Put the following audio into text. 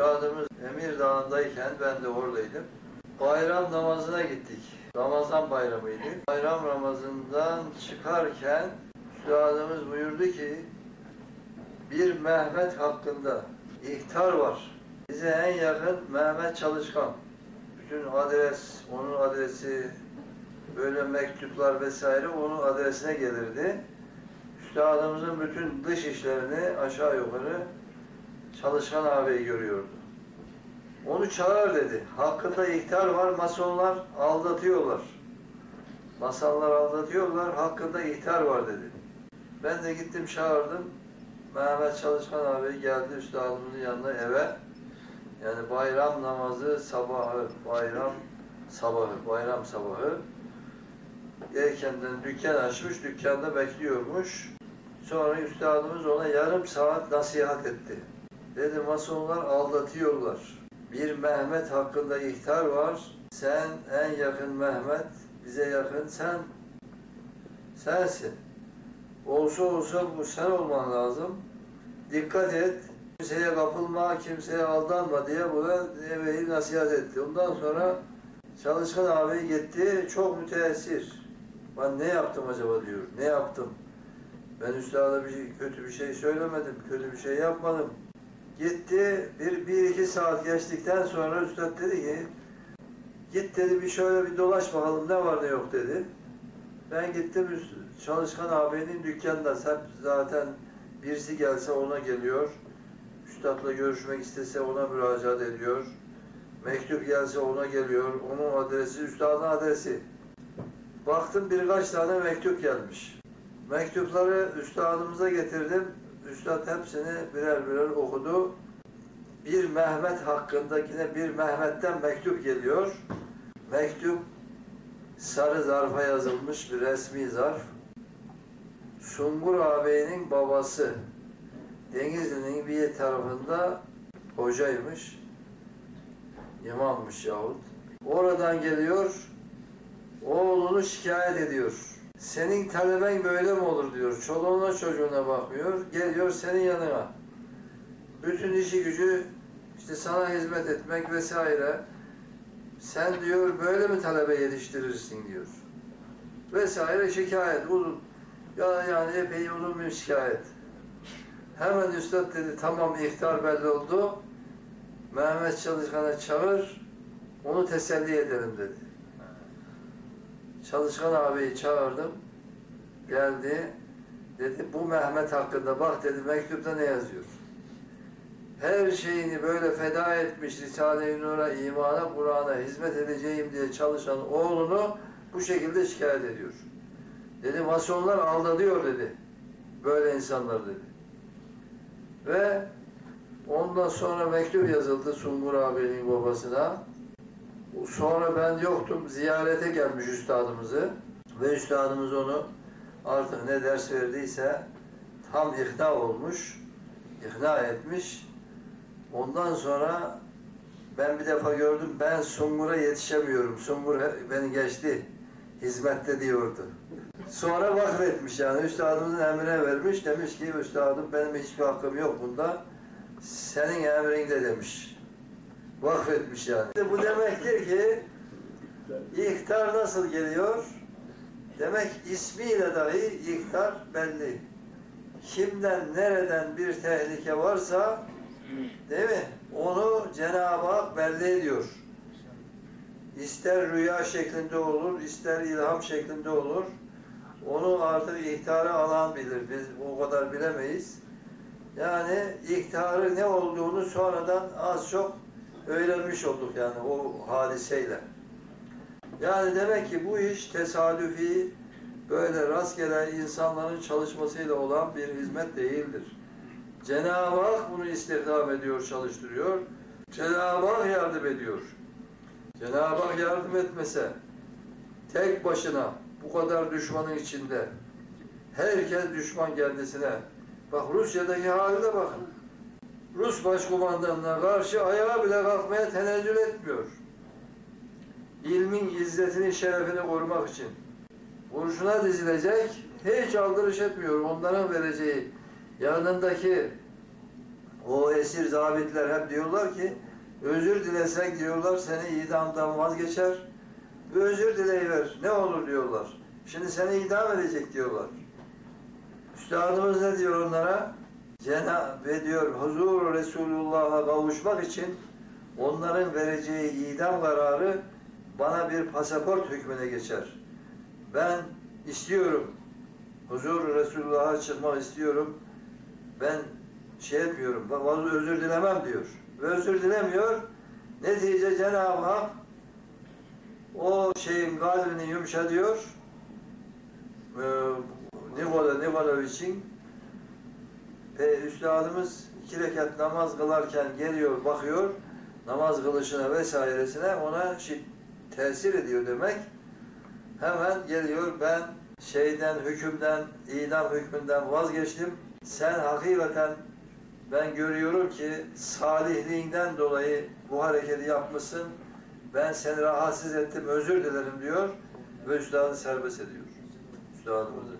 Üstadımız Emir Dağı'ndayken ben de oradaydım. Bayram namazına gittik. Ramazan bayramıydı. Bayram namazından çıkarken Üstadımız buyurdu ki bir Mehmet hakkında ihtar var. Bize en yakın Mehmet Çalışkan. Bütün adres, onun adresi, böyle mektuplar vesaire onun adresine gelirdi. Üstadımızın bütün dış işlerini aşağı yukarı Çalışkan ağabeyi görüyordu. Onu çağır dedi. Hakkında ihtar var, masonlar aldatıyorlar. Masallar aldatıyorlar, hakkında ihtar var dedi. Ben de gittim çağırdım. Mehmet Çalışkan abi geldi üstadımızın yanına eve. Yani bayram namazı sabahı, bayram sabahı, bayram sabahı. Erkenden dükkan açmış, dükkanda bekliyormuş. Sonra üstadımız ona yarım saat nasihat etti. Dedi masonlar aldatıyorlar. Bir Mehmet hakkında ihtar var. Sen en yakın Mehmet, bize yakın sen. Sensin. Olsa olsa bu sen olman lazım. Dikkat et. Kimseye kapılma, kimseye aldanma diye buna eveyi nasihat etti. Ondan sonra Çalışkan abi gitti, çok müteessir. Ben ne yaptım acaba diyor. Ne yaptım? Ben üstada bir kötü bir şey söylemedim, kötü bir şey yapmadım. Gitti, bir, bir iki saat geçtikten sonra üstad dedi ki, git dedi bir şöyle bir dolaş bakalım ne var ne yok dedi. Ben gittim Çalışkan abinin dükkanında, hep zaten birisi gelse ona geliyor. Üstadla görüşmek istese ona müracaat ediyor. Mektup gelse ona geliyor. Onun adresi, üstadın adresi. Baktım birkaç tane mektup gelmiş. Mektupları üstadımıza getirdim. Üstad hepsini birer birer okudu. Bir Mehmet hakkındakine bir Mehmet'ten mektup geliyor. Mektup sarı zarfa yazılmış bir resmi zarf. Sungur ağabeyinin babası Denizli'nin bir tarafında hocaymış. imammış yahut. Oradan geliyor, oğlunu şikayet ediyor. Senin taleben böyle mi olur diyor. Çoluğuna çocuğuna bakmıyor. Geliyor senin yanına. Bütün işi gücü işte sana hizmet etmek vesaire. Sen diyor böyle mi talebe yetiştirirsin diyor. Vesaire şikayet uzun. Ya yani epey uzun bir şikayet. Hemen üstad dedi tamam ihtar belli oldu. Mehmet Çalışkan'a çağır. Onu teselli edelim dedi. Çalışkan abiyi çağırdım. Geldi. Dedi bu Mehmet hakkında bak dedi mektupta ne yazıyor? Her şeyini böyle feda etmiş Risale-i Nur'a, imana, Kur'an'a hizmet edeceğim diye çalışan oğlunu bu şekilde şikayet ediyor. Dedi masonlar aldatıyor dedi. Böyle insanlar dedi. Ve ondan sonra mektup yazıldı Sungur abinin babasına. Sonra ben yoktum. Ziyarete gelmiş üstadımızı. Ve üstadımız onu artık ne ders verdiyse tam ikna olmuş. ikna etmiş. Ondan sonra ben bir defa gördüm. Ben Sungur'a yetişemiyorum. Sungur beni geçti. Hizmette diyordu. Sonra vakfetmiş yani. Üstadımızın emrine vermiş. Demiş ki üstadım benim hiçbir hakkım yok bunda. Senin emrinde demiş. Vakfetmiş yani. Bu demektir ki ihtar nasıl geliyor? Demek ismiyle dahi ihtar belli. Kimden nereden bir tehlike varsa değil mi? Onu Cenab-ı Hak belli ediyor. İster rüya şeklinde olur, ister ilham şeklinde olur. Onu artık ihtarı alan bilir. Biz o kadar bilemeyiz. Yani ihtarı ne olduğunu sonradan az çok öğrenmiş olduk yani o hadiseyle. Yani demek ki bu iş tesadüfi böyle rastgele insanların çalışmasıyla olan bir hizmet değildir. Cenab-ı Hak bunu istihdam ediyor, çalıştırıyor. Cenab-ı Hak yardım ediyor. Cenab-ı Hak yardım etmese tek başına bu kadar düşmanın içinde herkes düşman kendisine. Bak Rusya'daki haline bakın. Rus başkumandanına karşı ayağa bile kalkmaya tenezzül etmiyor. İlmin izzetini, şerefini korumak için. Kurşuna dizilecek, hiç aldırış etmiyor. Onların vereceği yanındaki o esir zabitler hep diyorlar ki özür dilesek diyorlar seni idamdan vazgeçer özür dileyiver ne olur diyorlar. Şimdi seni idam edecek diyorlar. Üstadımız ne diyor onlara? Cenab-ı diyor huzur Resulullah'a kavuşmak için onların vereceği idam kararı bana bir pasaport hükmüne geçer. Ben istiyorum. Huzur Resulullah'a çıkmak istiyorum. Ben şey. Ben özür dilemem diyor. Ve özür dilemiyor. Netice Cenab-ı Hak o şeyin kalbini yumuşatıyor. Ee, Nikola Nikolaevic'in ve üstadımız iki rekat namaz kılarken geliyor, bakıyor, namaz kılışına vesairesine ona şi- tesir ediyor demek. Hemen geliyor, ben şeyden, hükümden, idam hükmünden vazgeçtim. Sen hakikaten ben görüyorum ki salihliğinden dolayı bu hareketi yapmışsın. Ben seni rahatsız ettim, özür dilerim diyor ve üstadı serbest ediyor. Üstadımızı.